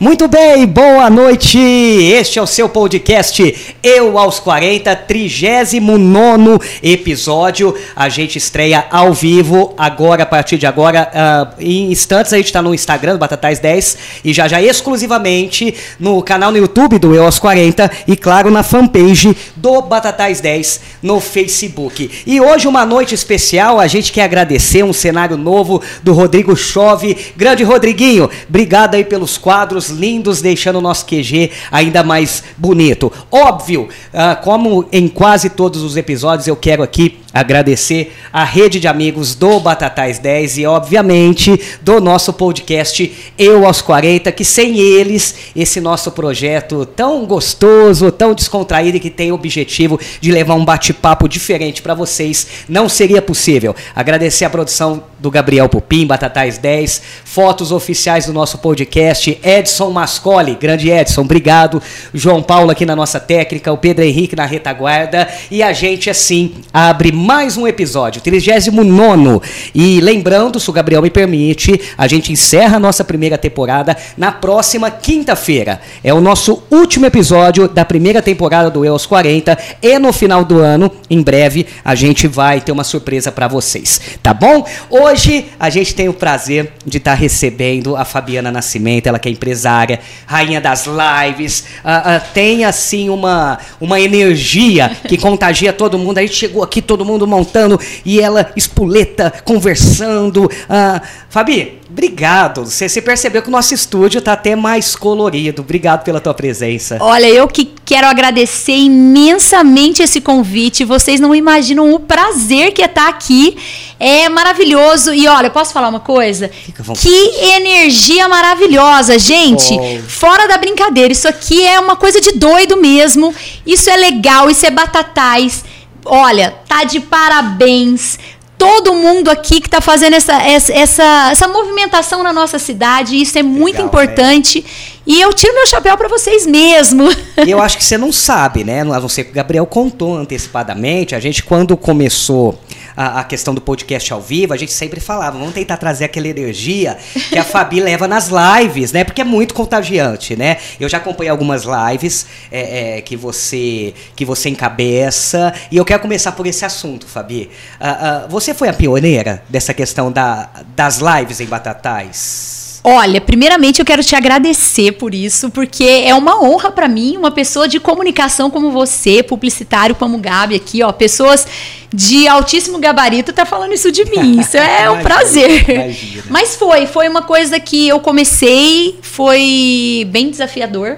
Muito bem, boa noite. Este é o seu podcast Eu aos 40, 39 episódio. A gente estreia ao vivo agora, a partir de agora. Uh, em instantes, a gente está no Instagram do Batatais 10 e já já exclusivamente no canal no YouTube do Eu aos 40 e, claro, na fanpage do Batatais 10 no Facebook. E hoje, uma noite especial, a gente quer agradecer um cenário novo do Rodrigo Chove. Grande Rodriguinho, obrigado aí pelos quadros lindos, deixando o nosso QG ainda mais bonito. Óbvio, uh, como em quase todos os episódios, eu quero aqui agradecer a rede de amigos do Batatais 10 e, obviamente, do nosso podcast Eu aos 40, que sem eles, esse nosso projeto tão gostoso, tão descontraído e que tem o objetivo de levar um bate-papo diferente para vocês, não seria possível. Agradecer a produção do Gabriel Pupim, Batatais 10, fotos oficiais do nosso podcast, Edson Mascoli, grande Edson, obrigado. João Paulo aqui na nossa técnica, o Pedro Henrique na retaguarda e a gente, assim, abre mais um episódio, 39. E lembrando, se o Gabriel me permite, a gente encerra a nossa primeira temporada na próxima quinta-feira. É o nosso último episódio da primeira temporada do EOS 40. E no final do ano, em breve, a gente vai ter uma surpresa para vocês. Tá bom? Hoje a gente tem o prazer de estar tá recebendo a Fabiana Nascimento, ela que é empresária, rainha das lives, uh, uh, tem assim uma, uma energia que contagia todo mundo. A gente chegou aqui todo mundo montando e ela espuleta, conversando. Ah, Fabi, obrigado. Você, você percebeu que o nosso estúdio está até mais colorido. Obrigado pela tua presença. Olha, eu que quero agradecer imensamente esse convite. Vocês não imaginam o prazer que é estar aqui. É maravilhoso. E olha, posso falar uma coisa? Que energia maravilhosa, gente. Oh. Fora da brincadeira, isso aqui é uma coisa de doido mesmo. Isso é legal, isso é batatais olha, tá de parabéns. Todo mundo aqui que está fazendo essa, essa, essa movimentação na nossa cidade, isso é muito Legal, importante. É. E eu tiro meu chapéu para vocês mesmo. E eu acho que você não sabe, né? A não ser que o Gabriel contou antecipadamente. A gente, quando começou a, a, questão do podcast ao vivo, a gente sempre falava, vamos tentar trazer aquela energia que a Fabi leva nas lives, né? Porque é muito contagiante, né? Eu já acompanhei algumas lives é, é, que você que você encabeça e eu quero começar por esse assunto, Fabi. Uh, uh, você foi a pioneira dessa questão da, das lives em Batatais? Olha, primeiramente eu quero te agradecer por isso, porque é uma honra para mim, uma pessoa de comunicação como você, publicitário como o Gabi aqui, ó, pessoas de altíssimo gabarito tá falando isso de mim. Isso é um prazer. Imagina. Mas foi, foi uma coisa que eu comecei, foi bem desafiador.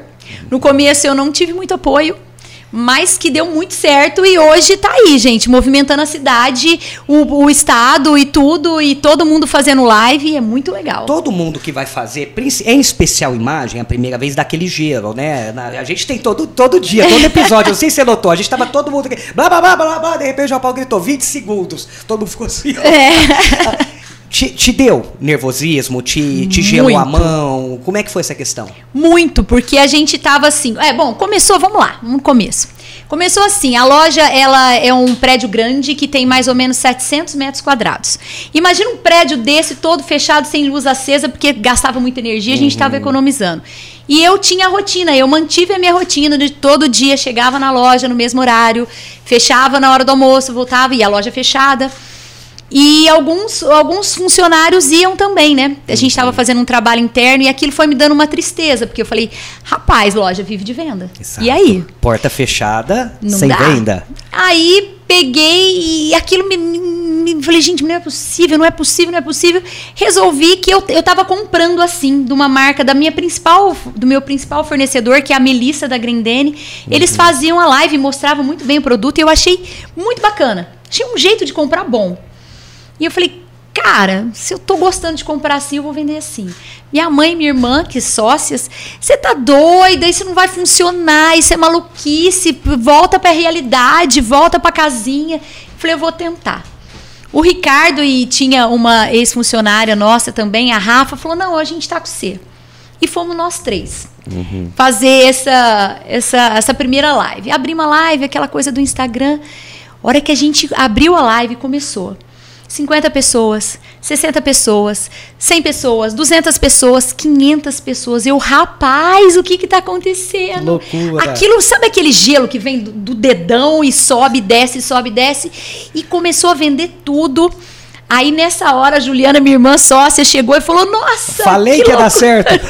No começo eu não tive muito apoio, mas que deu muito certo e hoje tá aí, gente, movimentando a cidade, o, o, estado e tudo, e todo mundo fazendo live, é muito legal. Todo mundo que vai fazer, em especial imagem, a primeira vez daquele gelo, né? A gente tem todo, todo dia, todo episódio, não sei se você notou, a gente tava todo mundo blá blá blá blá blá, de repente o João Paulo gritou 20 segundos, todo mundo ficou assim. É. Te, te, deu nervosismo? Te, te gelou a mão? Como é que foi essa questão? Muito, porque a gente tava assim. É, bom, começou, vamos lá, no começo. Começou assim, a loja ela é um prédio grande que tem mais ou menos 700 metros quadrados. Imagina um prédio desse todo fechado, sem luz acesa, porque gastava muita energia, a gente estava uhum. economizando. E eu tinha a rotina, eu mantive a minha rotina de todo dia, chegava na loja no mesmo horário, fechava na hora do almoço, voltava e a loja fechada. E alguns, alguns funcionários iam também, né? A gente estava fazendo um trabalho interno e aquilo foi me dando uma tristeza, porque eu falei, rapaz, loja vive de venda. Exato. E aí? Porta fechada, Não sem dá. venda. Aí peguei e aquilo me, me, Falei, gente, não é possível, não é possível, não é possível. Resolvi que eu, eu tava comprando assim, de uma marca da minha principal, do meu principal fornecedor, que é a Melissa da Grendene. Uhum. Eles faziam a live, mostravam muito bem o produto e eu achei muito bacana. Achei um jeito de comprar bom. E eu falei, cara, se eu tô gostando de comprar assim, eu vou vender assim. Minha mãe e minha irmã, que sócias, você tá doida, isso não vai funcionar, isso é maluquice, volta para a realidade, volta para casinha. Eu falei, eu vou tentar. O Ricardo e tinha uma ex-funcionária nossa também, a Rafa, falou: não, a gente tá com você. E fomos nós três. Uhum. Fazer essa, essa, essa primeira live. Abrimos uma live, aquela coisa do Instagram. A hora que a gente abriu a live, começou. 50 pessoas, 60 pessoas, 100 pessoas, 200 pessoas, 500 pessoas. Eu, rapaz, o que que tá acontecendo? Loucura. Aquilo, sabe aquele gelo que vem do, do dedão e sobe, desce, sobe, desce? E começou a vender tudo. Aí nessa hora, a Juliana, minha irmã sócia, chegou e falou: Nossa! Falei que, que ia dar certo.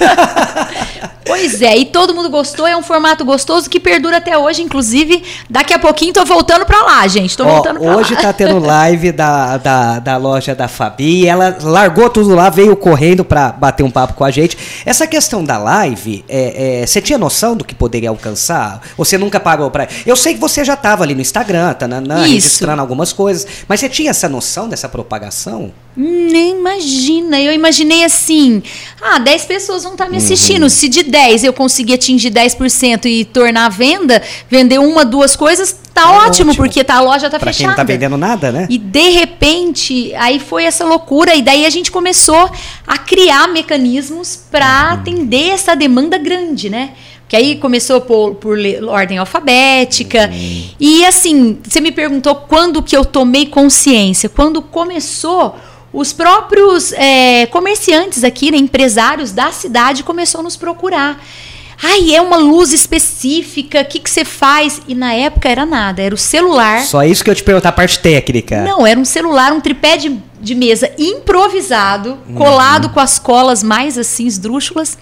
Pois é, e todo mundo gostou, é um formato gostoso que perdura até hoje, inclusive, daqui a pouquinho tô voltando pra lá, gente, tô Ó, voltando pra hoje lá. tá tendo live da, da, da loja da Fabi, ela largou tudo lá, veio correndo pra bater um papo com a gente. Essa questão da live, é, é, você tinha noção do que poderia alcançar? Ou você nunca parou pra... Eu sei que você já tava ali no Instagram, tá na, na- registrando algumas coisas, mas você tinha essa noção dessa propagação? Nem imagina, eu imaginei assim, ah, 10 pessoas vão estar me assistindo, Uhum. se de 10 eu conseguir atingir 10% e tornar a venda, vender uma, duas coisas, tá É ótimo, ótimo. porque tá, a loja tá Pra quem fechada. não tá vendendo nada, né? E de repente, aí foi essa loucura, e daí a gente começou a criar mecanismos para atender essa demanda grande, né? Que aí começou por, por ordem alfabética. E assim, você me perguntou quando que eu tomei consciência. Quando começou, os próprios é, comerciantes aqui, né, empresários da cidade, começou a nos procurar. Ai, é uma luz específica, o que, que você faz? E na época era nada, era o celular. Só isso que eu te perguntar, a parte técnica. Não, era um celular, um tripé de, de mesa improvisado, Uhum. colado com as colas mais assim, esdrúxulas.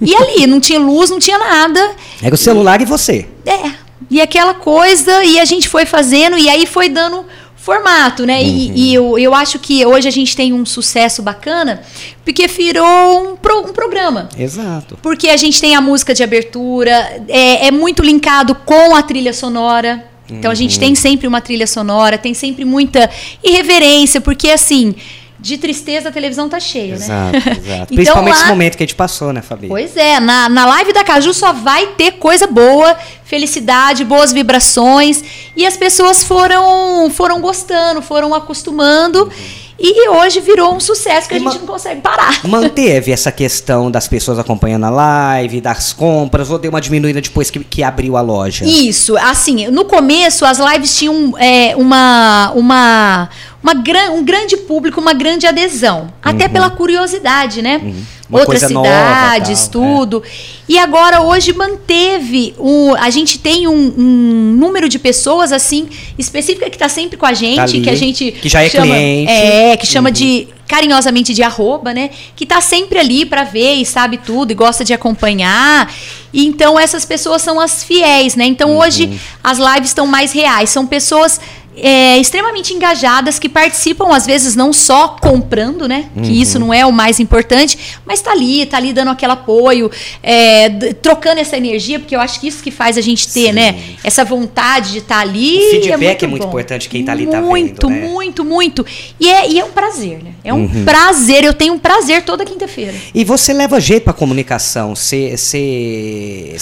e ali, não tinha luz, não tinha nada. Era o celular e você. É. E aquela coisa, e a gente foi fazendo, e aí foi dando formato, né? E, e eu, eu acho que hoje a gente tem um sucesso bacana, porque virou um, pro- um programa. Exato. Porque a gente tem a música de abertura, é, é muito linkado com a trilha sonora. Então a gente tem sempre uma trilha sonora, tem sempre muita irreverência, porque assim, de tristeza a televisão tá cheia, Exato, né? exato. Então, Principalmente lá- esse momento que a gente passou, né, Fabi? Pois é, na, na live da Caju só vai ter coisa boa, felicidade, boas vibrações. E as pessoas foram, foram gostando, foram acostumando. E hoje virou um sucesso que a gente não consegue parar. Manteve essa questão das pessoas acompanhando a live, das compras, ou deu uma diminuída depois que, que abriu a loja? Isso, assim, no começo as lives tinham é, uma, uma, uma gran, um grande público, uma grande adesão. Até pela curiosidade, né? Uhum. Outras nova, cidades, é. tudo. E agora, hoje, manteve. O, a gente tem um, um número de pessoas, assim, específica que está sempre com a gente, Tá ali, que a gente. que já é chama, cliente. É, que chama de carinhosamente de arroba, né? Que tá sempre ali para ver e sabe tudo e gosta de acompanhar. E então essas pessoas são as fiéis, né? Então Uhum. hoje as lives estão mais reais, são pessoas é, extremamente engajadas que participam às vezes não só comprando, né? Uhum. Que isso não é o mais importante, mas tá ali, tá ali dando aquele apoio, é, trocando essa energia, porque eu acho que isso que faz a gente ter, Sim. né? Essa vontade de estar ali. O feedback é muito bom. importante, quem tá ali tá muito, vendo, né? Muito, muito, E é, e é um prazer, né? É um Uhum. prazer. Eu tenho um prazer toda quinta-feira. E você leva jeito pra comunicação? Você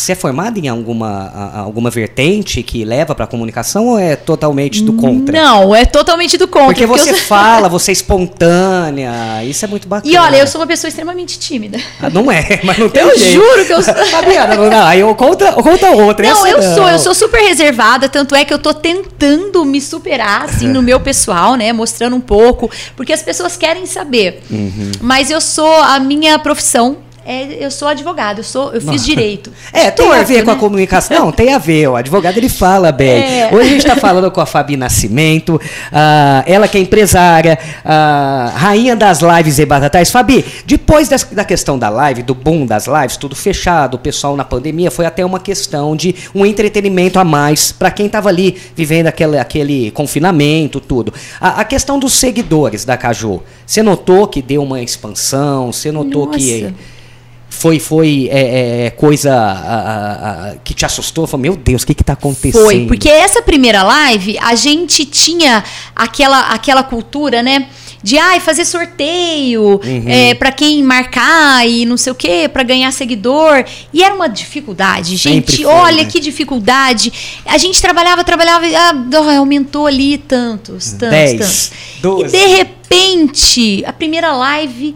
é formado em alguma, alguma vertente que leva pra comunicação ou é totalmente do contra? Não, é totalmente do contra. Porque você eu- fala, você é espontânea, isso é muito bacana. E olha, eu sou uma pessoa extremamente tímida. Ah, Não é, mas não tem Eu jeito. juro que eu sou. Fabiana, não, não, aí eu conta, conta outra. Não, eu sou, eu sou super reservada, tanto é que eu tô tentando me superar, assim, no meu pessoal, né? Mostrando um pouco, porque as pessoas querem saber. Uhum. Mas eu sou, a minha profissão, é, eu sou advogada, eu, sou, eu fiz direito. É, tem a Torto, ver com a né? comunicação? Não, tem a ver. O advogado ele fala bem. É. Hoje a gente está falando com a Fabi Nascimento, ah, ela que é empresária, ah, rainha das lives e batatais. Fabi, depois das- da questão da live, do boom das lives, tudo fechado, o pessoal na pandemia, foi até uma questão de um entretenimento a mais para quem estava ali vivendo aquele, aquele confinamento, tudo. A, a questão dos seguidores da Caju, você notou que deu uma expansão? Você notou que Nossa. Foi foi é, é, coisa a- a- que te assustou? Falou, meu Deus, o que que tá acontecendo? Foi, porque essa primeira live, a gente tinha aquela, aquela cultura, né? De ai, fazer sorteio Uhum. é, para quem marcar e não sei o quê, para ganhar seguidor. E era uma dificuldade, gente. foi, olha né? que dificuldade. A gente trabalhava, trabalhava, ah, aumentou ali tantos, tantos, Dez, tantos. doze. E de repente, a primeira live.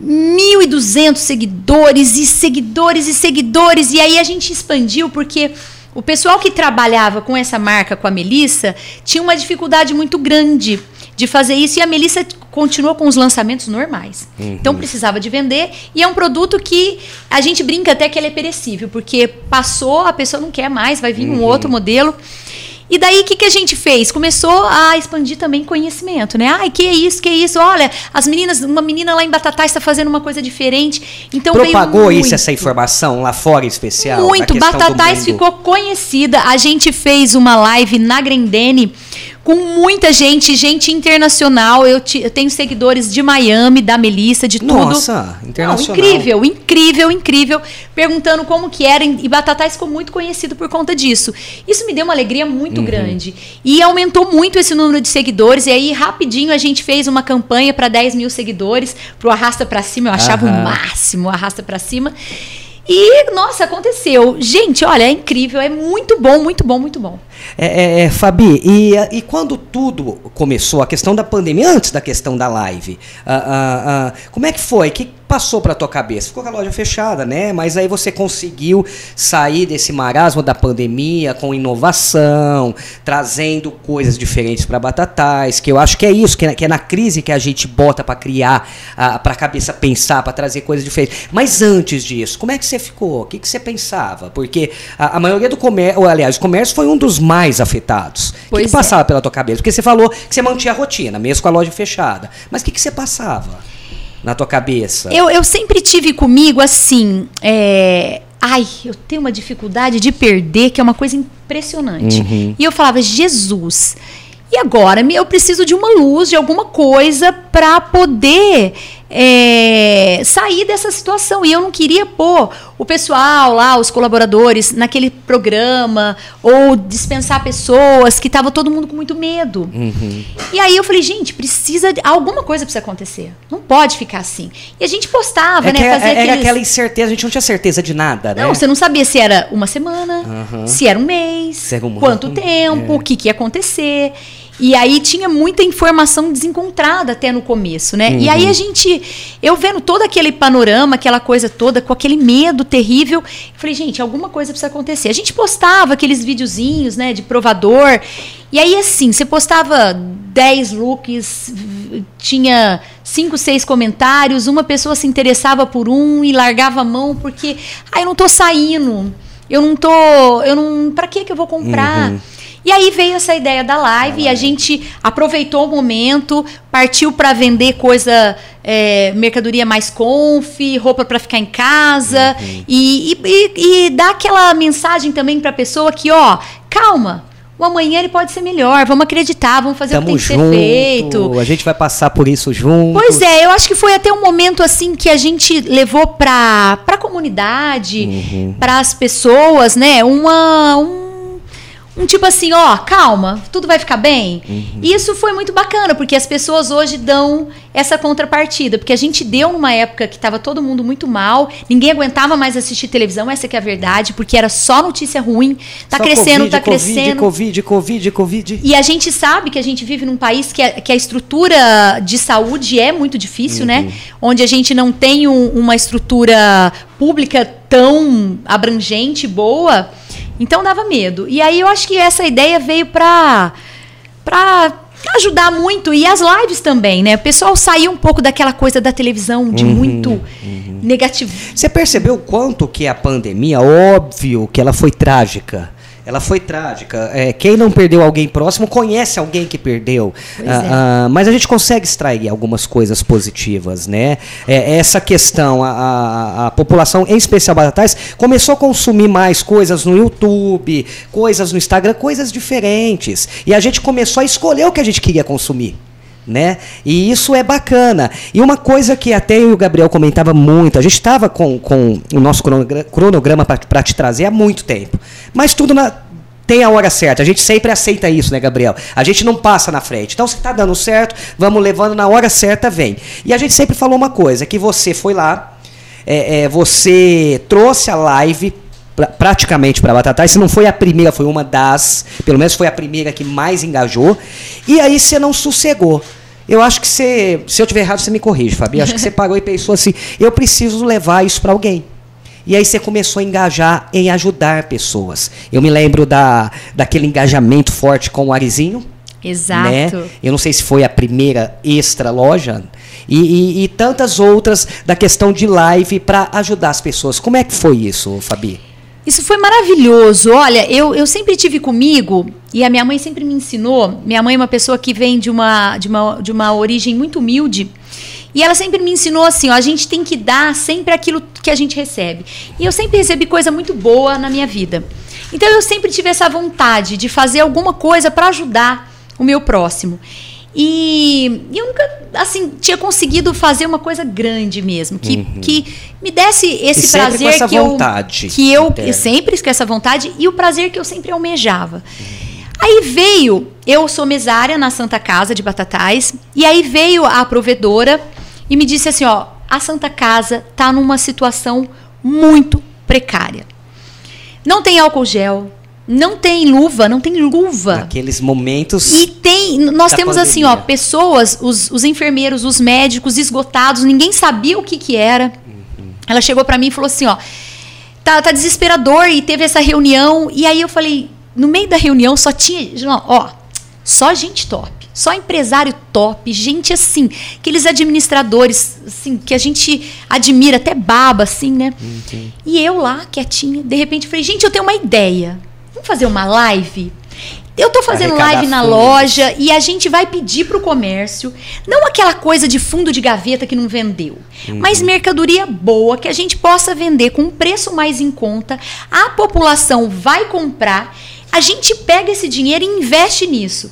1.200 seguidores e seguidores e seguidores. E aí a gente expandiu porque o pessoal que trabalhava com essa marca, com a Melissa, tinha uma dificuldade muito grande de fazer isso e a Melissa continuou com os lançamentos normais. Uhum. Então precisava de vender e é um produto que a gente brinca até que ele é perecível, porque passou, a pessoa não quer mais, vai vir uhum. um outro modelo. E daí o que, que a gente fez? Começou a expandir também conhecimento, né? Ai, que é isso, que é isso? Olha, as meninas, uma menina lá em Batatais está fazendo uma coisa diferente. Então propagou isso essa informação lá fora em especial. Muito. Batatais ficou conhecida. A gente fez uma live na Grendene com muita gente, gente internacional. Eu, eu, tenho seguidores de Miami, da Melissa, de tudo. Nossa, internacional. Não, incrível, incrível, incrível. Perguntando como que era. E Batatais ficou muito conhecido por conta disso. Isso me deu uma alegria muito uhum. grande. E aumentou muito esse número de seguidores. E aí, rapidinho, a gente fez uma campanha para 10 mil seguidores, pro Arrasta para Cima. Eu achava o máximo, Arrasta para Cima. E, nossa, aconteceu. Gente, olha, é incrível, é muito bom, muito bom, muito bom. É, é, é, Fabi, e, e quando tudo começou, a questão da pandemia, antes da questão da live, uh, uh, uh, como é que foi? Que passou para tua cabeça? Ficou com a loja fechada, né? Mas aí você conseguiu sair desse marasmo da pandemia com inovação, trazendo coisas diferentes para Batatais, que eu acho que é isso, que é, que é na crise que a gente bota para criar, para a cabeça pensar, para trazer coisas diferentes. Mas antes disso, como é que você ficou? O que, que você pensava? Porque a, a maioria do comércio, aliás, o comércio foi um dos mais afetados. O que, que, passava é. pela tua cabeça? Porque você falou que você mantinha a rotina, mesmo com a loja fechada. Mas o que, que você passava? na tua cabeça? Eu, eu sempre tive comigo assim. É, ai, eu tenho uma dificuldade de perder, que é uma coisa impressionante. Uhum. E eu falava, Jesus. E agora eu preciso de uma luz, de alguma coisa para poder é, sair dessa situação. E eu não queria pôr o pessoal lá, os colaboradores, naquele programa, ou dispensar pessoas que estava todo mundo com muito medo. Uhum. E aí eu falei, gente, precisa. De, alguma coisa precisa acontecer. Não pode ficar assim. E a gente postava, é né? Fazia é, aqueles... aquela incerteza, a gente não tinha certeza de nada, né? Não, você não sabia se era uma semana, uhum. se era um mês, era um quanto tempo, é. o que, que ia acontecer. E aí tinha muita informação desencontrada até no começo, né? Uhum. E aí a gente, eu vendo todo aquele panorama, aquela coisa toda, com aquele medo terrível, falei, gente, alguma coisa precisa acontecer. A gente postava aqueles videozinhos, né, de provador. E aí, assim, você postava 10 looks, tinha 5, 6 comentários, uma pessoa se interessava por um e largava a mão porque, ah, eu não tô saindo. Eu não tô. Eu não. Pra que que eu vou comprar? Uhum. E aí veio essa ideia da live ah, e a gente aproveitou o momento, partiu para vender coisa, é, mercadoria mais conf, roupa para ficar em casa uhum. e, e, e, dar aquela mensagem também para a pessoa que, ó, calma, o amanhã ele pode ser melhor, vamos acreditar, vamos fazer Tamo o que tem que ser feito. A gente vai passar por isso junto. Pois é, eu acho que foi até um momento assim que a gente levou para a comunidade, uhum. para as pessoas, né, uma, um um tipo assim, ó, calma, tudo vai ficar bem. Uhum. Isso foi muito bacana, porque as pessoas hoje dão essa contrapartida, porque a gente deu numa época que estava todo mundo muito mal, ninguém aguentava mais assistir televisão, essa que é a verdade, porque era só notícia ruim, tá só crescendo, COVID, tá crescendo. Covid, Covid, Covid. E a gente sabe que a gente vive num país que a, que a estrutura de saúde é muito difícil, né? uhum. né? Onde a gente não tem um, uma estrutura pública tão abrangente, boa. Então dava medo. E aí eu acho que essa ideia veio para para ajudar muito e as lives também, né? O pessoal saiu um pouco daquela coisa da televisão de uhum, muito uhum. negativo. Você percebeu quanto que a pandemia, óbvio que ela foi trágica ela foi trágica. É, quem não perdeu alguém próximo conhece alguém que perdeu. Ah, é. ah, mas a gente consegue extrair algumas coisas positivas, né? É, essa questão, a, a, a, população, em especial Batatais, começou a consumir mais coisas no YouTube, coisas no Instagram, coisas diferentes. E a gente começou a escolher o que a gente queria consumir né? E isso é bacana. E uma coisa que até eu e o Gabriel comentava muito, a gente estava com, com o nosso cronograma para te trazer há muito tempo. Mas tudo na, tem a hora certa. A gente sempre aceita isso, né, Gabriel? A gente não passa na frente. Então, se está dando certo, vamos levando na hora certa, vem. E a gente sempre falou uma coisa, que você foi lá, é, é, você trouxe a live pra, praticamente para Batatais. Se não foi a primeira, foi uma das. Pelo menos foi a primeira que mais engajou. E aí você não sossegou. Eu acho que você. Se eu tiver errado, você me corrige, Fabi. Acho que você parou e pensou assim: eu preciso levar isso para alguém. E aí você começou a engajar em ajudar pessoas. Eu me lembro da, daquele engajamento forte com o Arizinho. Exato. Né? Eu não sei se foi a primeira extra loja. E, e, e tantas outras da questão de live para ajudar as pessoas. Como é que foi isso, Fabi? Isso foi maravilhoso. Olha, eu, eu sempre tive comigo, e a minha mãe sempre me ensinou. Minha mãe é uma pessoa que vem de uma, de uma, de uma origem muito humilde. E ela sempre me ensinou assim: ó, a gente tem que dar sempre aquilo que a gente recebe. E eu sempre recebi coisa muito boa na minha vida. Então eu sempre tive essa vontade de fazer alguma coisa para ajudar o meu próximo. E, eu nunca, assim, tinha conseguido fazer uma coisa grande mesmo, que, uhum. que me desse esse prazer que eu, que eu, eu sempre com essa vontade e o prazer que eu sempre almejava. Uhum. Aí veio, eu sou mesária na Santa Casa de Batatais, e aí veio a provedora e me disse assim, ó, a Santa Casa tá numa situação muito precária. Não tem álcool gel, não tem luva, não tem luva. Naqueles momentos. E tem. Nós temos pandemia. assim, ó, pessoas, os, os enfermeiros, os médicos esgotados, ninguém sabia o que, que era. Uhum. Ela chegou para mim e falou assim, ó. Tá, tá desesperador e teve essa reunião. E aí eu falei, no meio da reunião só tinha. Ó, só gente top. Só empresário top, gente assim, aqueles administradores, assim, que a gente admira, até baba, assim, né? Uhum. E eu lá, quietinha, de repente falei, gente, eu tenho uma ideia. Vamos fazer uma live? Eu tô fazendo live na fundos. loja e a gente vai pedir pro comércio, não aquela coisa de fundo de gaveta que não vendeu, uhum. mas mercadoria boa que a gente possa vender com um preço mais em conta, a população vai comprar, a gente pega esse dinheiro e investe nisso.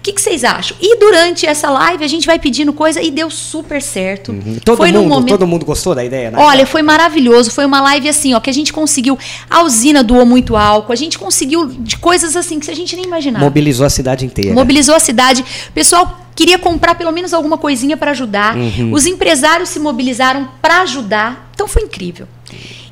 O que, que, vocês acham? E durante essa live a gente vai pedindo coisa e deu super certo. Uhum. Todo, foi mundo, momento... todo mundo gostou da ideia, né? Olha, foi maravilhoso. Foi uma live assim, ó, que a gente conseguiu. A usina doou muito álcool, a gente conseguiu de coisas assim que a gente nem imaginava. Mobilizou a cidade inteira. Mobilizou a cidade. O pessoal queria comprar pelo menos alguma coisinha para ajudar. Uhum. Os empresários se mobilizaram para ajudar. Então foi incrível.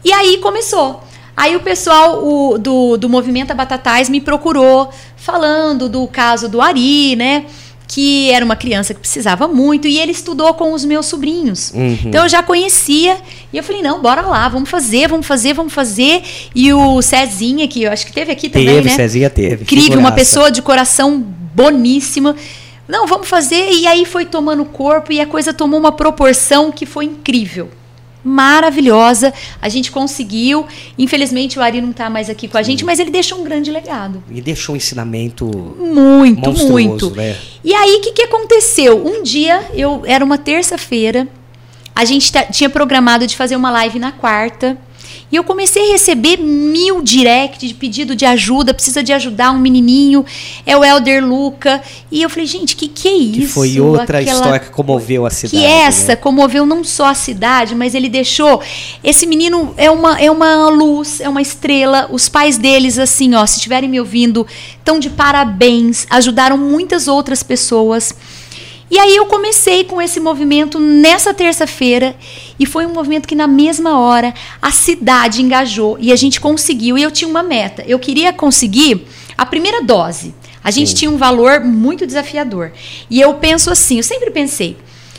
E aí começou. Aí o pessoal o, do, do Movimento Batatais me procurou falando do caso do Ari, né? Que era uma criança que precisava muito e ele estudou com os meus sobrinhos. Uhum. Então eu já conhecia e eu falei: não, bora lá, vamos fazer, vamos fazer, vamos fazer. E o Cezinha, que eu acho que teve aqui também. Teve, né? Cezinha teve. Incrível, uma pessoa de coração boníssima. Não, vamos fazer. E aí foi tomando corpo e a coisa tomou uma proporção que foi incrível maravilhosa. A gente conseguiu. Infelizmente o Ari não está mais aqui com a gente, mas ele deixou um grande legado. E deixou um ensinamento muito, muito. Né? E aí o que, que aconteceu? Um dia eu era uma terça-feira. A gente tinha programado de fazer uma live na quarta. E eu comecei a receber mil direct de pedido de ajuda, precisa de ajudar um menininho, é o Elder Luca. E eu falei, gente, que que é isso? Que foi outra Aquela... história que comoveu a cidade. Que essa né? comoveu não só a cidade, mas ele deixou. Esse menino é uma, é uma luz, é uma estrela. Os pais deles, assim, ó, se estiverem me ouvindo, estão de parabéns, ajudaram muitas outras pessoas. E aí eu comecei com esse movimento nessa terça-feira e foi um movimento que na mesma hora a cidade engajou e a gente conseguiu. E eu tinha uma meta. Eu queria conseguir a primeira dose. A gente Sim. tinha um valor muito desafiador. E eu penso assim, eu sempre pensei,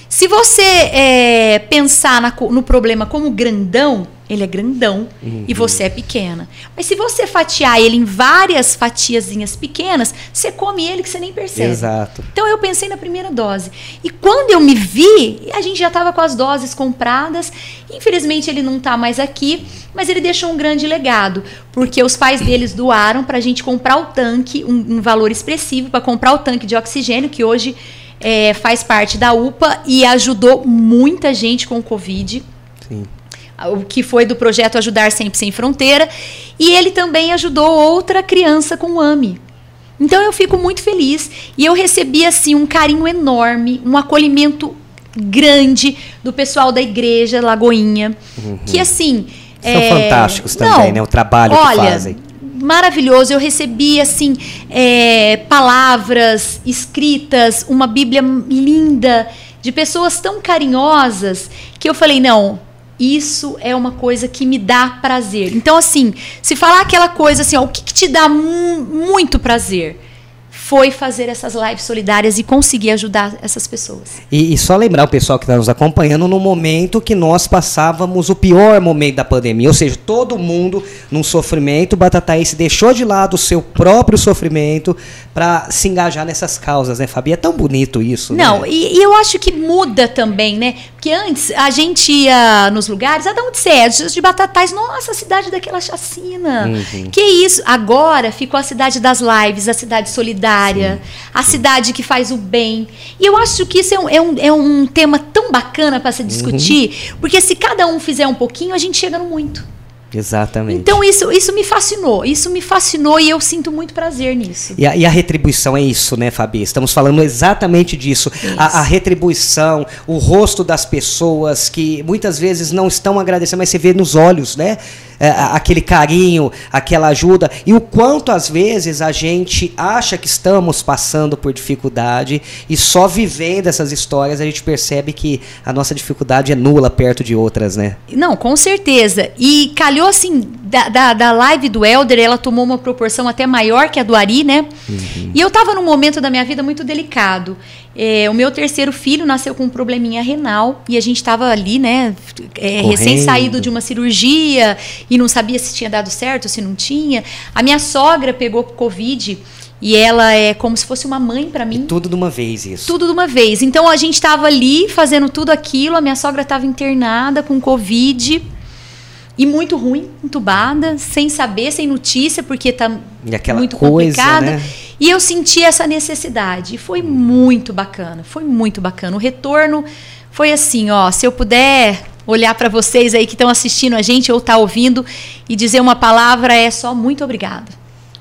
se você é, pensar na, no problema como grandão, ele é grandão uhum. e você é pequena. Mas se você fatiar ele em várias fatiazinhas pequenas, você come ele que você nem percebe. Exato. Então eu pensei na primeira dose. E quando eu me vi, a gente já estava com as doses compradas. Infelizmente ele não está mais aqui, mas ele deixou um grande legado, porque os pais deles doaram para a gente comprar o tanque, um, um valor expressivo para comprar o tanque de oxigênio que hoje é, faz parte da UPA e ajudou muita gente com o Covid. Sim o que foi do projeto Ajudar Sempre Sem Fronteira, e ele também ajudou outra criança com AMI. Então eu fico muito feliz e eu recebi assim um carinho enorme, um acolhimento grande do pessoal da igreja Lagoinha, uhum. que assim são é... fantásticos também, Não, né? O trabalho olha, que fazem. Maravilhoso. Eu recebi assim é, palavras escritas, uma Bíblia linda de pessoas tão carinhosas que eu falei não isso é uma coisa que me dá prazer. Então, assim, se falar aquela coisa assim, ó, o que, que te dá mu muito prazer? Foi fazer essas lives solidárias e conseguir ajudar essas pessoas. E, e só lembrar o pessoal que está nos acompanhando no momento que nós passávamos o pior momento da pandemia, ou seja, todo mundo num sofrimento, Batataense deixou de lado o seu próprio sofrimento para se engajar nessas causas, né, Fabi? É tão bonito isso. Não, né? e, e, eu acho que muda também, né? Porque antes a gente ia nos lugares, ah, de onde você é? De Batatais, nossa, a cidade daquela chacina. Uhum. Que isso? Agora ficou a cidade das lives, a cidade solidária, sim, a cidade que faz o bem. E eu acho que isso é um, é um, é um tema tão bacana para se discutir, uhum. porque se cada um fizer um pouquinho, a gente chega no muito. Exatamente. Então isso, isso me fascinou, isso me fascinou e eu sinto muito prazer nisso. E a, e a retribuição é isso, né, Fabi? Estamos falando exatamente disso. A, a, retribuição, o rosto das pessoas que muitas vezes não estão agradecendo, mas você vê nos olhos, né? É, aquele carinho, aquela ajuda. E o quanto às vezes a gente acha que estamos passando por dificuldade e só vivendo essas histórias a gente percebe que a nossa dificuldade é nula perto de outras, né? Não, com certeza. E calhou assim, da, da, da live do Elder, ela tomou uma proporção até maior que a do Ari, né? Uhum. E eu estava num momento da minha vida muito delicado. É, o meu terceiro filho nasceu com um probleminha renal e a gente estava ali, né, é, recém-saído de uma cirurgia e não sabia se tinha dado certo, se não tinha. A minha sogra pegou Covid e ela é como se fosse uma mãe para mim. E tudo de uma vez isso. Tudo de uma vez. Então a gente estava ali fazendo tudo aquilo, a minha sogra estava internada com Covid e muito ruim, entubada, sem saber, sem notícia, porque tá muito coisa, complicada. Né? E eu senti essa necessidade. E foi muito bacana, foi muito bacana. O retorno foi assim, ó, se eu puder olhar para vocês aí que estão assistindo a gente ou tá ouvindo e dizer uma palavra é só muito obrigado.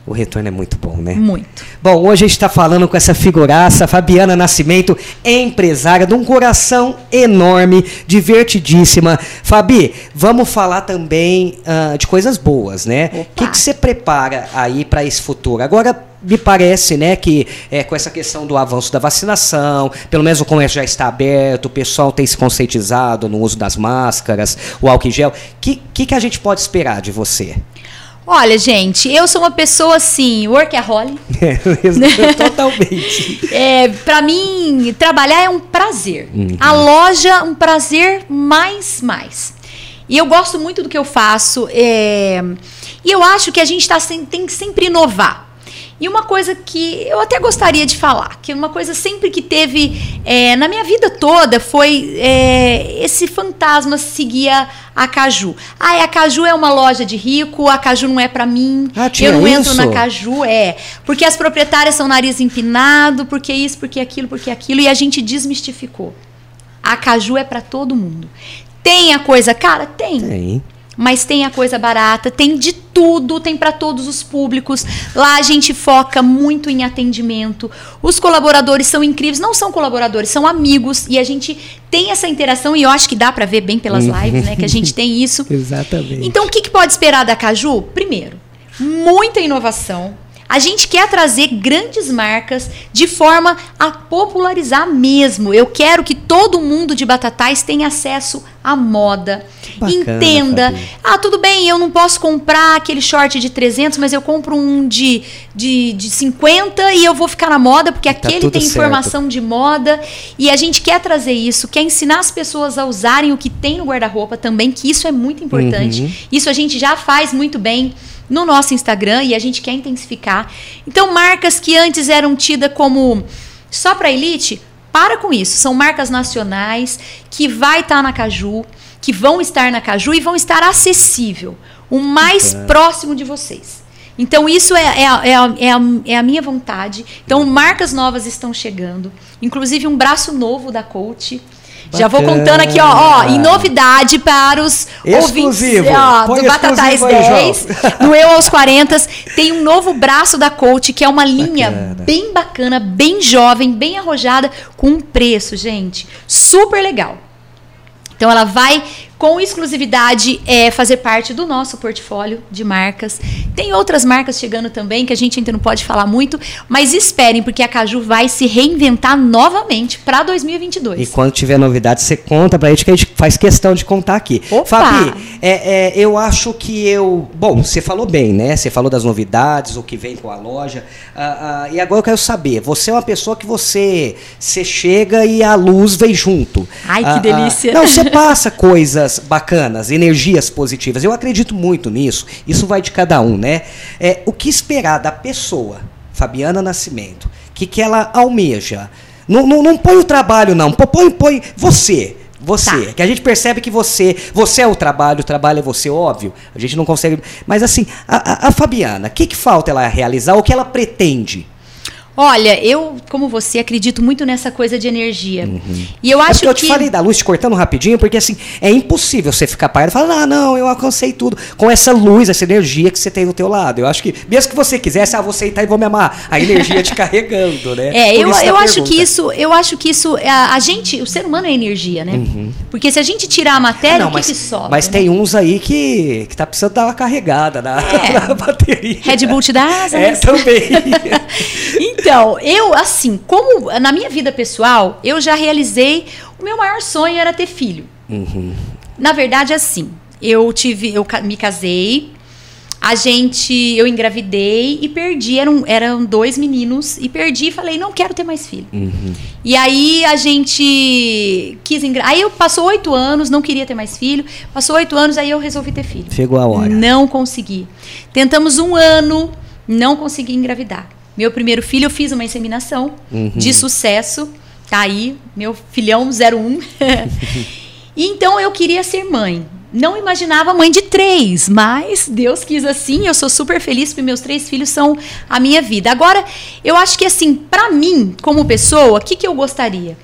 O retorno é muito bom, né? Muito. Bom, hoje a gente está falando com essa figuraça, Fabiana Nascimento, empresária de um coração enorme, divertidíssima. Fabi, vamos falar também uh, de coisas boas, né? O que, que você prepara aí para esse futuro? Agora, me parece, né, que é, com essa questão do avanço da vacinação, pelo menos o comércio já está aberto, o pessoal tem se conscientizado no uso das máscaras, o álcool em gel. O que, que, que a gente pode esperar de você? Olha, gente, eu sou uma pessoa assim, workaholic. É, totalmente. é, para mim, trabalhar é um prazer. Uhum. A loja, um prazer mais, mais. E eu gosto muito do que eu faço. É, e eu acho que a gente tá, tem que sempre inovar. E uma coisa que eu até gostaria de falar, que uma coisa sempre que teve é, na minha vida toda foi é, esse fantasma seguia a Caju. Ah, a Caju é uma loja de rico, a Caju não é para mim. Ah, eu não isso? entro na Caju, é. Porque as proprietárias são nariz empinado, porque isso, porque aquilo, porque aquilo, e a gente desmistificou. A Caju é para todo mundo. Tem a coisa cara? Tem. Tem mas tem a coisa barata, tem de tudo, tem para todos os públicos. Lá a gente foca muito em atendimento. Os colaboradores são incríveis, não são colaboradores, são amigos e a gente tem essa interação e eu acho que dá para ver bem pelas uhum. lives, né, que a gente tem isso. Exatamente. Então o que, que pode esperar da Caju? Primeiro, muita inovação a gente quer trazer grandes marcas de forma a popularizar mesmo. Eu quero que todo mundo de Batatais tenha acesso à moda. Bacana, Entenda. Fabi. Ah, tudo bem, eu não posso comprar aquele short de 300, mas eu compro um de, de, de 50 e eu vou ficar na moda, porque tá aquele tem certo. informação de moda. E a gente quer trazer isso, quer ensinar as pessoas a usarem o que tem no guarda-roupa também, que isso é muito importante. Uhum. Isso a gente já faz muito bem no nosso Instagram e a gente quer intensificar. Então, marcas que antes eram tidas como só para elite, para com isso. São marcas nacionais que vai estar tá na Caju, que vão estar na Caju e vão estar acessível, o mais próximo de vocês. Então, isso é, é, é, é, a, é a minha vontade. Então, marcas novas estão chegando. Inclusive, um braço novo da Coach Bacana. Já vou contando aqui, ó, ó, em novidade para os exclusivo. ouvintes ó, do Batatais 10, no Eu aos 40, tem um novo braço da Coach, que é uma linha bacana. bem bacana, bem jovem, bem arrojada, com um preço, gente, super legal. Então ela vai com exclusividade é fazer parte do nosso portfólio de marcas. Tem outras marcas chegando também que a gente ainda não pode falar muito, mas esperem porque a Caju vai se reinventar novamente para 2022. E quando tiver novidade, você conta pra gente que a gente faz questão de contar aqui. Opa! Fabi, é, é, eu acho que eu. Bom, você falou bem, né? Você falou das novidades, o que vem com a loja. Ah, ah, e agora eu quero saber: você é uma pessoa que você, você chega e a luz vem junto. Ai, que ah, delícia. não, você passa coisas bacanas, energias positivas. Eu acredito muito nisso. Isso vai de cada um, né? É, o que esperar da pessoa, Fabiana Nascimento, que, que ela almeja? Não, não, não põe o trabalho, não. Põe, põe você. Você, Tá. que a gente percebe que você, você é o trabalho, o trabalho é você, óbvio. A gente não consegue. Mas assim, a, a- a Fabiana, o que, que falta ela realizar? O que ela pretende? Olha, eu, como você, acredito muito nessa coisa de energia. E eu É acho eu que te falei da luz, te cortando rapidinho, porque assim, é impossível você ficar parado e falar, ah, não, eu alcancei tudo, com essa luz, essa energia que você tem do teu lado. Eu acho que, mesmo que você quisesse, ah, vou sentar e vou me amar, a energia te carregando, né? É, Por eu, eu acho pergunta. que isso, eu acho que isso, a, a gente, o ser humano é energia, né? Porque se a gente tirar a matéria, Ah, não, o que, mas, que sobra? mas né? tem uns aí que, que tá precisando dar uma carregada na, É. na bateria. Red Bull te dá asas. É, também. Então, eu, assim, como na minha vida pessoal, eu já realizei. O meu maior sonho era ter filho. Uhum. Na verdade, assim, eu tive. Eu me casei, a gente. Eu engravidei e perdi. Eram, eram dois meninos e perdi e falei, não quero ter mais filho. Uhum. E aí a gente quis engravidar. Aí eu passou oito anos, não queria ter mais filho. Passou oito anos, aí eu resolvi ter filho. Chegou a hora. Não consegui. Tentamos um ano, não consegui engravidar. Meu primeiro filho, eu fiz uma inseminação Uhum. de sucesso. Tá aí, meu filhão 01. e então eu queria ser mãe. Não imaginava mãe de três, mas Deus quis assim. Eu sou super feliz porque meus três filhos são a minha vida. Agora, eu acho que assim, pra mim, como pessoa, o que, que eu gostaria?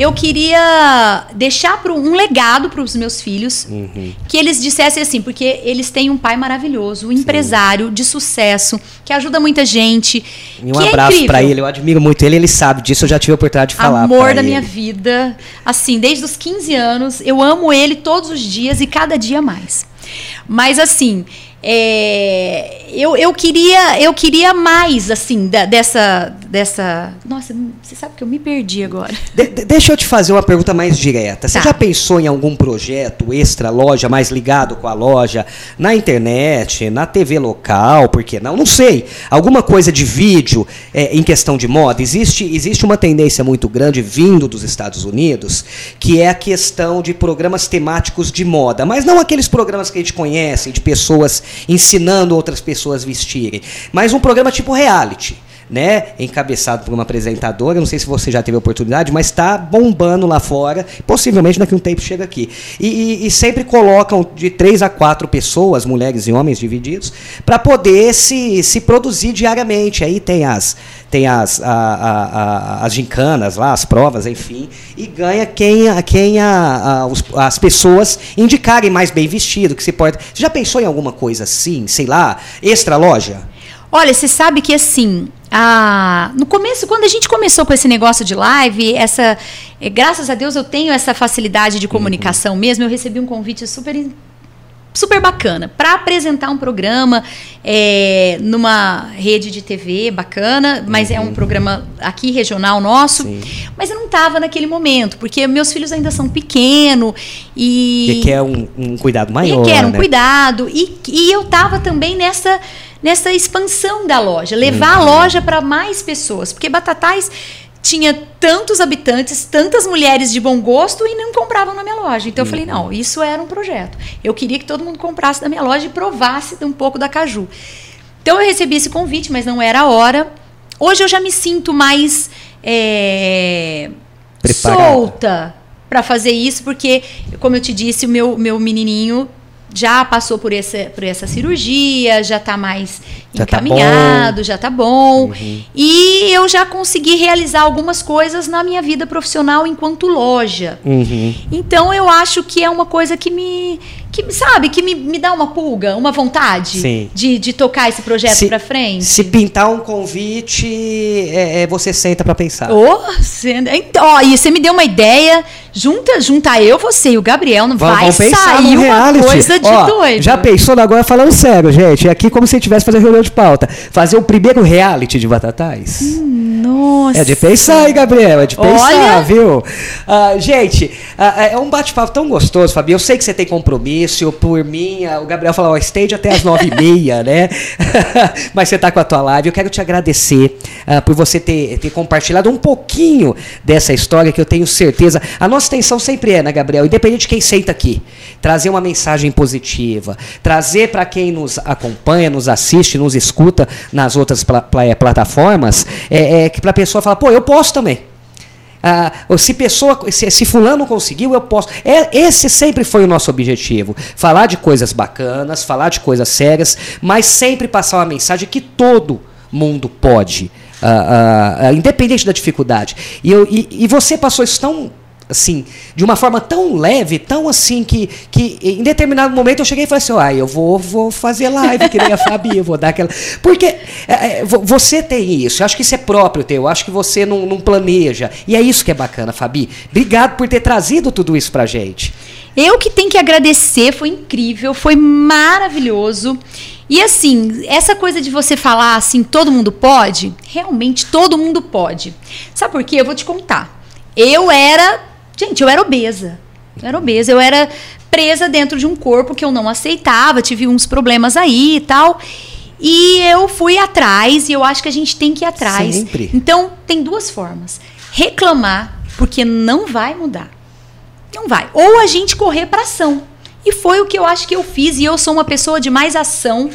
Eu queria deixar pro, um legado para os meus filhos, Uhum. que eles dissessem assim, porque eles têm um pai maravilhoso, um empresário de sucesso, que ajuda muita gente. E um é abraço incrível. pra ele, eu admiro muito ele, ele sabe disso, eu já tive a oportunidade de falar. Amor da ele. minha vida. Assim, desde os 15 anos, eu amo ele todos os dias e cada dia mais. Mas assim, é, eu, eu queria eu queria mais assim da- dessa dessa. Nossa, você sabe que eu me perdi agora. De- de- deixa eu te fazer uma pergunta mais direta. Você Tá. já pensou em algum projeto extra loja, mais ligado com a loja, na internet, na TV local, por que não? Não sei. Alguma coisa de vídeo é, em questão de moda? Existe, existe uma tendência muito grande vindo dos Estados Unidos, que é a questão de programas temáticos de moda, mas não aqueles programas que a gente conhece, de pessoas ensinando outras pessoas a vestirem, mas um programa tipo reality né? Encabeçado por uma apresentadora. Não sei se você já teve oportunidade, mas está bombando lá fora. Possivelmente daqui a um tempo chega aqui. E, e- e sempre colocam de três a quatro pessoas, mulheres e homens divididos, para poder se, se produzir diariamente. Aí tem as tem as, a- a- a- as gincanas lá, as provas, enfim, e ganha quem, quem a, os- as pessoas indicarem mais bem vestido, que se pode. Você já pensou em alguma coisa assim, sei lá, extra loja? Olha, você sabe que assim, a- no começo, quando a gente começou com esse negócio de live, essa, eh, graças a Deus eu tenho essa facilidade de comunicação mesmo. Eu recebi um convite super super bacana para apresentar um programa eh, numa rede de TV bacana, mas é um programa aqui regional nosso. Sim. Mas eu não estava naquele momento, porque meus filhos ainda são pequenos e Requer um, um cuidado maior. requer um né? cuidado. E, e eu tava também nessa, nessa expansão da loja, levar Uhum. a loja para mais pessoas. Porque Batatais tinha tantos habitantes, tantas mulheres de bom gosto e não compravam na minha loja. Então eu falei, Uhum. não, isso era um projeto. Eu queria que todo mundo comprasse da minha loja e provasse um pouco da caju. Então eu recebi esse convite, mas não era a hora. Hoje eu já me sinto mais é, solta para fazer isso, porque, como eu te disse, o meu, meu menininho já passou por essa, por essa cirurgia, já está mais Já tá encaminhado, já está bom. Uhum. E eu já consegui realizar algumas coisas na minha vida profissional enquanto loja. Uhum. Então eu acho que é uma coisa que me que sabe, que me, me dá uma pulga, uma vontade Sim. De, de tocar esse projeto pra frente. Se pintar um convite, é, é, você senta pra pensar. Ô, você- então, ó, e você me deu uma ideia. Junta, junta eu, você e o Gabriel, não vai vamos sair uma reality. coisa de Ó, doido. Já pensou agora falando sério, gente? É aqui como se tivesse fazer reunião de pauta. Fazer o primeiro reality de Batatais. Nossa. É de pensar, hein, Gabriel? É de pensar, Olha. viu? Ah, gente, ah, é um bate-papo tão gostoso, Fabi. Eu sei que você tem compromisso. Por mim, o Gabriel falou, ó, stage até as nove e meia, né? Mas você tá com a tua live. Eu quero te agradecer ah, por você ter, ter compartilhado um pouquinho dessa história que eu tenho certeza. A nossa intenção sempre é, né, Gabriel? Independente de quem senta aqui, trazer uma mensagem positiva, trazer para quem nos acompanha, nos assiste, nos escuta nas outras pla- pla- plataformas, é, é que para a pessoa falar, pô, eu posso também. Ah, se pessoa, se, se fulano conseguiu, eu posso. É, esse sempre foi o nosso objetivo. Falar de coisas bacanas, falar de coisas sérias, mas sempre passar uma mensagem que todo mundo pode. ah, ah, ah, independente da dificuldade. E, eu, e, e você passou isso tão assim, de uma forma tão leve, tão assim, que, que em determinado momento eu cheguei e falei assim, ah, eu vou, vou fazer live, que nem a Fabi, eu vou dar aquela. Porque é, é, vo- você tem isso, eu acho que isso é próprio teu, eu acho que você não, não planeja. E é isso que é bacana, Fabi. Obrigado por ter trazido tudo isso pra gente. Eu que tenho que agradecer, foi incrível, foi maravilhoso. E assim, essa coisa de você falar assim, todo mundo pode, realmente todo mundo pode. Sabe por quê? Eu vou te contar. Eu era, gente, eu era obesa. Eu era obesa, eu era presa dentro de um corpo que eu não aceitava, tive uns problemas aí e tal. E eu fui atrás e eu acho que a gente tem que ir atrás. Sempre. Então, tem duas formas. Reclamar, porque não vai mudar. Não vai. Ou a gente correr para ação. E foi o que eu acho que eu fiz. E eu sou uma pessoa de mais ação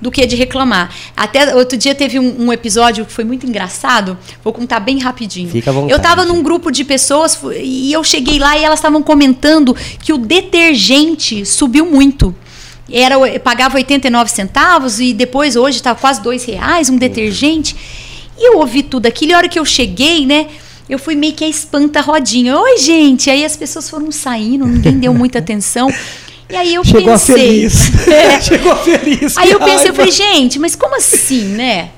do que de reclamar. Até outro dia teve um, um episódio que foi muito engraçado. Vou contar bem rapidinho. Fica à vontade. Eu tava num grupo de pessoas e eu cheguei lá e elas estavam comentando que o detergente subiu muito. Era, pagava 89 centavos e depois hoje tá quase dois reais um detergente. E eu ouvi tudo aquilo e a hora que eu cheguei, né? Eu fui meio que a espanta rodinha. Oi, gente! Aí as pessoas foram saindo, ninguém deu muita atenção. E aí eu Chegou pensei. feliz. É. Chegou feliz. Aí que eu pensei, eu falei, gente, mas como assim, né?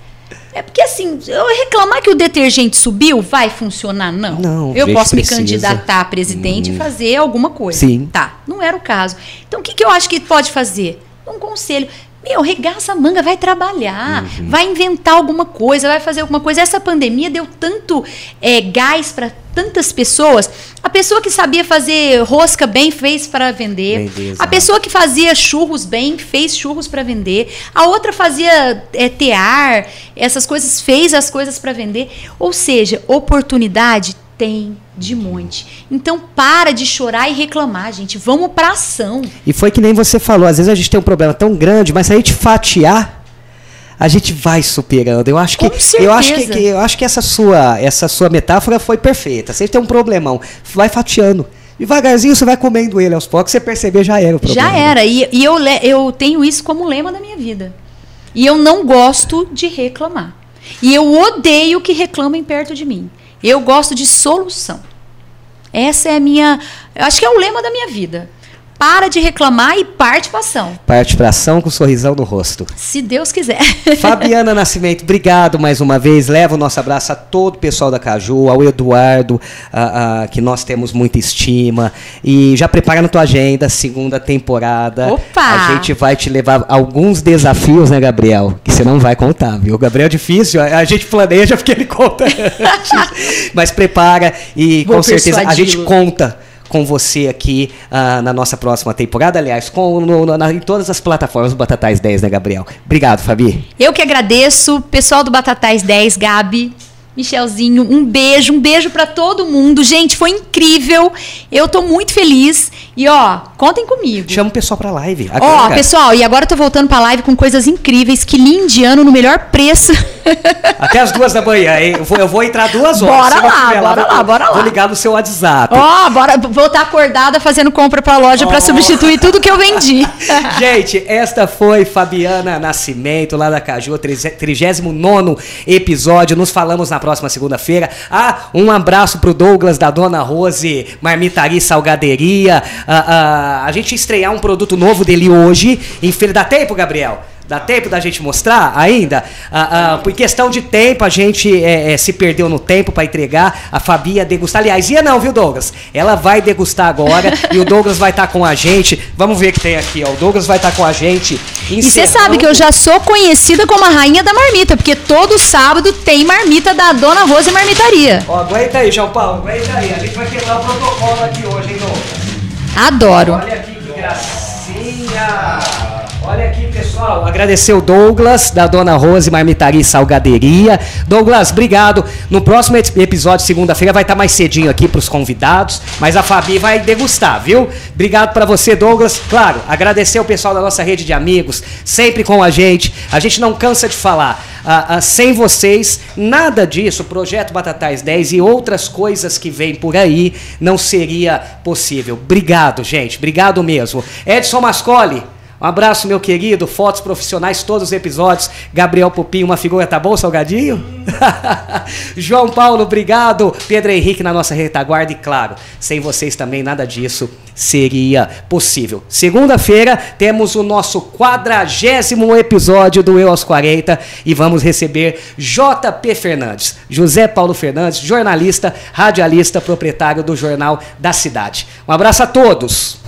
É porque assim, eu reclamar que o detergente subiu, vai funcionar? Não. Não, eu posso me precisa. candidatar a presidente e fazer alguma coisa. Sim. Tá, não era o caso. Então o que, que eu acho que pode fazer? Um conselho. Meu, regaça a manga, vai trabalhar, Uhum. vai inventar alguma coisa, vai fazer alguma coisa. Essa pandemia deu tanto é, gás para tantas pessoas. A pessoa que sabia fazer rosca bem fez para vender. Vender, a pessoa que fazia churros bem fez churros para vender. A outra fazia é, tear, essas coisas, fez as coisas para vender. Ou seja, oportunidade tem de monte. Então para de chorar e reclamar, gente. Vamos pra ação. E foi que nem você falou, às vezes a gente tem um problema tão grande, mas se a gente fatiar, a gente vai superando. Eu acho que Com eu acho que, que- eu acho que essa sua essa sua metáfora foi perfeita. Você tem um problemão, vai fatiando. Devagarzinho você vai comendo ele aos poucos, você perceber já era o problema. Já era. E, e eu, eu tenho isso como lema da minha vida. E eu não gosto de reclamar. E eu odeio que reclamem perto de mim. Eu gosto de solução. Essa é a minha. Acho que é o lema da minha vida. Para de reclamar e parte pra ação. Parte pra ação com um sorrisão no rosto. Se Deus quiser. Fabiana Nascimento, obrigado mais uma vez. Leva o nosso abraço a todo o pessoal da Caju, ao Eduardo, ah, ah, que nós temos muita estima. E já prepara na tua agenda, segunda temporada. Opa! A gente vai te levar alguns desafios, né, Gabriel? Que você não vai contar, viu? O Gabriel é difícil, a a gente planeja porque ele conta antes. Mas prepara e Vou com certeza a gente conta com você aqui ah, na nossa próxima temporada. Aliás, com, no- na- em todas as plataformas do Batatais 10, né, Gabriel? Obrigado, Fabi. Eu que agradeço, pessoal do Batatais 10, Gabi, Michelzinho, um beijo, um beijo pra todo mundo. Gente, foi incrível. Eu tô muito feliz. E ó, contem comigo. Chama o pessoal pra live. Ó, Agora. pessoal, e agora eu tô voltando pra live com coisas incríveis. Que indiano no melhor preço. Até as duas da manhã, hein? Eu vou, eu vou entrar duas horas. Bora lá, bora vou- lá, bora lá. Vou ligar no seu WhatsApp. Ó, bora, vou estar acordada fazendo compra pra loja pra Oh. substituir tudo que eu vendi. Gente, esta foi Fabiana Nascimento, lá da Caju, 39 episódio. Nos falamos na próxima segunda-feira. Ah, um abraço pro Douglas da Dona Rose Marmitaria e Salgaderia. a, a, a gente estrear um produto novo dele hoje. Em feira. Dá tempo, Gabriel? Dá tempo da gente mostrar ainda? Ah, ah, por questão de tempo, a gente é, é, se perdeu no tempo para entregar. A Fabi ia degustar. Aliás, ia não, viu, Douglas? Ela vai degustar agora e o Douglas vai estar tá com a gente. Vamos ver o que tem aqui, ó. O Douglas vai estar tá com a gente. E você sabe que eu já sou conhecida como a rainha da marmita, porque todo sábado tem marmita da Dona Rosa Marmitaria. Ó, aguenta aí, João Paulo, aguenta aí. A gente vai quebrar o protocolo aqui hoje, hein, Douglas? Adoro. Olha aqui que gracinha. Pessoal. Agradecer o Douglas, da Dona Rose Marmitaria e Salgaderia. Douglas, obrigado. No próximo episódio, segunda-feira, vai estar mais cedinho aqui para os convidados, mas a Fabi vai degustar, viu? Obrigado para você, Douglas. Claro, agradecer o pessoal da nossa rede de amigos, sempre com a gente. A gente não cansa de falar. Ah, ah, sem vocês, nada disso, Projeto Batatais 10 e outras coisas que vêm por aí, não seria possível. Obrigado, gente. Obrigado mesmo. Edson Mascoli. Um abraço, meu querido. Fotos profissionais, todos os episódios. Gabriel Pupim, uma figura, tá bom, Salgadinho? João Paulo, obrigado. Pedro Henrique na nossa retaguarda. E claro, sem vocês também nada disso seria possível. Segunda-feira temos o nosso quadragésimo episódio do Eu aos 40 e vamos receber JP Fernandes, José Paulo Fernandes, jornalista, radialista, proprietário do Jornal da Cidade. Um abraço a todos.